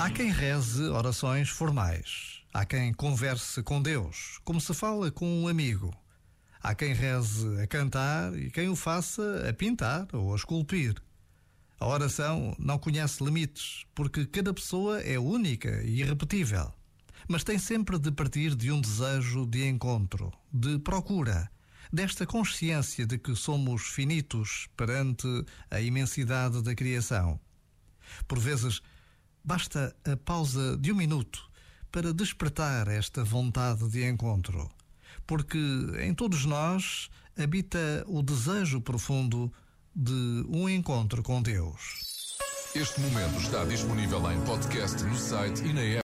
Há quem reze orações formais. Há quem converse com Deus, como se fala com um amigo. Há quem reze a cantar e quem o faça a pintar ou a esculpir. A oração não conhece limites, porque cada pessoa é única e irrepetível. Mas tem sempre de partir de um desejo de encontro, de procura, desta consciência de que somos finitos perante a imensidade da criação. Por vezes, Basta a pausa de um minuto para despertar esta vontade de encontro, porque em todos nós habita o desejo profundo de um encontro com Deus. Este momento está disponível em podcast no site e na app.